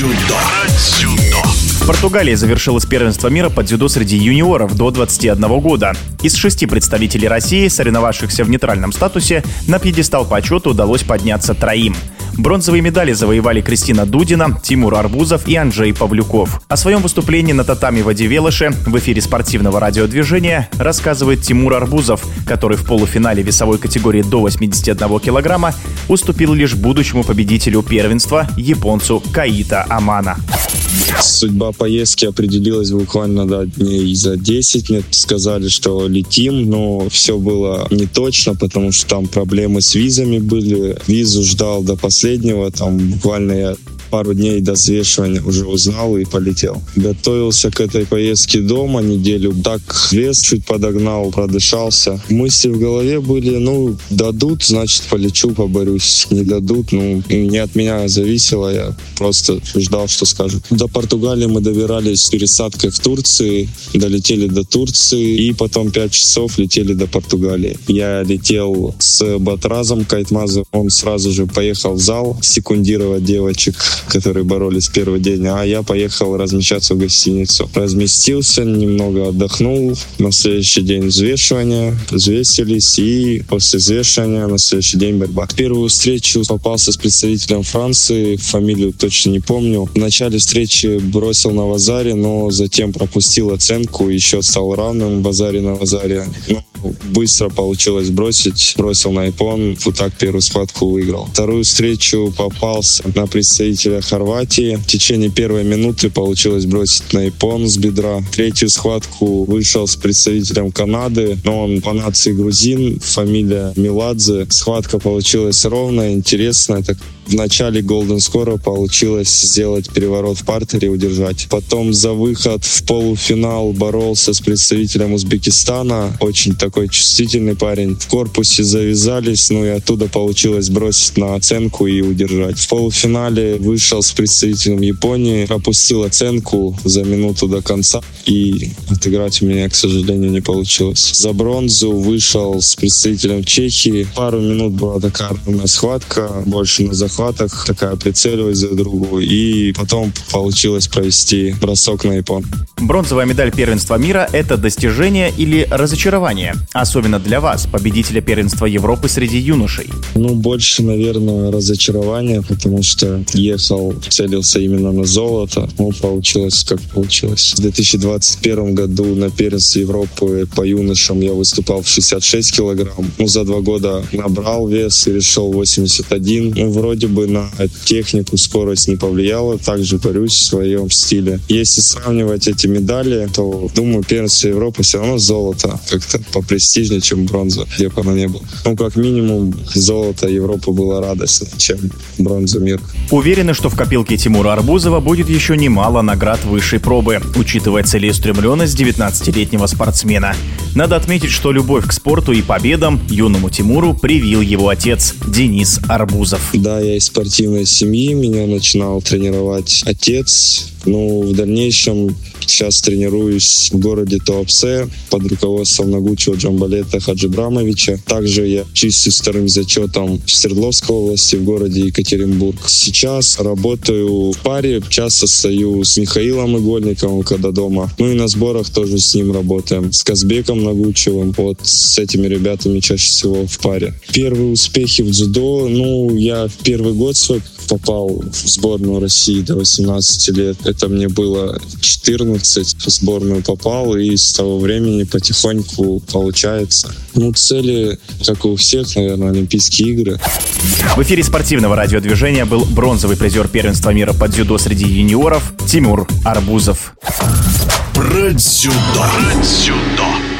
Дзюдо. Дзюдо. В Португалии завершилось первенство мира по дзюдо среди юниоров до 21 года. Из шести представителей России, соревновавшихся в нейтральном статусе, на пьедестал почета удалось подняться троим. Бронзовые медали завоевали Кристина Дудина, Тимур Арбузов и Анджей Павлюков. О своем выступлении на татами Вади Велыше в эфире спортивного радиодвижения рассказывает Тимур Арбузов, который в полуфинале весовой категории до 81 килограмма уступил лишь будущему победителю первенства японцу Каита Амана. Судьба поездки определилась буквально да, дней за 10. Мне сказали, что летим, но все было не точно, потому что там проблемы с визами были. Визу ждал до последнего, там буквально я пару дней до взвешивания уже узнал и полетел. Готовился к этой поездке дома неделю. Так вес чуть подогнал, продышался. Мысли в голове были, ну, дадут, значит, полечу, поборюсь. Не дадут, ну, не от меня зависело. Я просто ждал, что скажут. До Португалии мы добирались с пересадкой в Турции, долетели до Турции и потом 5 часов летели до Португалии. Я летел с Батразом Кайтмазом, он сразу же поехал в зал секундировать девочек которые боролись первый день, а я поехал размещаться в гостиницу. Разместился, немного отдохнул. На следующий день взвешивания, взвесились, и после взвешивания на следующий день борьба. Первую встречу попался с представителем Франции, фамилию точно не помню. В начале встречи бросил на Вазаре, но затем пропустил оценку, еще стал равным в Вазаре на Вазаре. Но быстро получилось бросить, бросил на iPhone, вот так первую схватку выиграл. Вторую встречу попался на представителя Хорватии. В течение первой минуты получилось бросить на iPhone с бедра. Третью схватку вышел с представителем Канады, но он по нации грузин, фамилия Миладзе. Схватка получилась ровная, интересная, так в начале Golden Score получилось сделать переворот в партере и удержать. Потом за выход в полуфинал боролся с представителем Узбекистана. Очень такой чувствительный парень. В корпусе завязались, ну и оттуда получилось бросить на оценку и удержать. В полуфинале вышел с представителем Японии, пропустил оценку за минуту до конца и отыграть у меня, к сожалению, не получилось. За бронзу вышел с представителем Чехии. Пару минут была такая схватка, больше на захват захватах, такая прицеливаясь друг другу, и потом получилось провести бросок на япон. Бронзовая медаль первенства мира – это достижение или разочарование? Особенно для вас, победителя первенства Европы среди юношей. Ну, больше, наверное, разочарование, потому что ехал, целился именно на золото. Ну, получилось, как получилось. В 2021 году на первенстве Европы по юношам я выступал в 66 килограмм. Ну, за два года набрал вес и решил 81. Ну, вроде бы на технику, скорость не повлияло. Также борюсь в своем стиле. Если сравнивать эти медали, то, думаю, первенство Европы все равно золото. Как-то попрестижнее, чем бронза, где бы она не была. Ну, как минимум, золото Европы было радостно, чем бронза мир. Уверены, что в копилке Тимура Арбузова будет еще немало наград высшей пробы, учитывая целеустремленность 19-летнего спортсмена. Надо отметить, что любовь к спорту и победам юному Тимуру привил его отец Денис Арбузов. Да, я из спортивной семьи, меня начинал тренировать отец. Ну, в дальнейшем сейчас тренируюсь в городе Туапсе под руководством Нагучего Джамбалета Хаджибрамовича. Также я чистюсь вторым зачетом в Свердловской области, в городе Екатеринбург. Сейчас работаю в паре, часто стою с Михаилом Игольниковым, когда дома. Ну и на сборах тоже с ним работаем. С Казбеком Нагучевым. Вот с этими ребятами чаще всего в паре. Первые успехи в дзюдо, ну, я в первый год свой попал в сборную России до 18 лет. Это мне было 14, в сборную попал, и с того времени потихоньку получается. Ну, цели, как и у всех, наверное, Олимпийские игры. В эфире спортивного радиодвижения был бронзовый призер первенства мира по дзюдо среди юниоров Тимур Арбузов. Про дзюдо. Про дзюдо.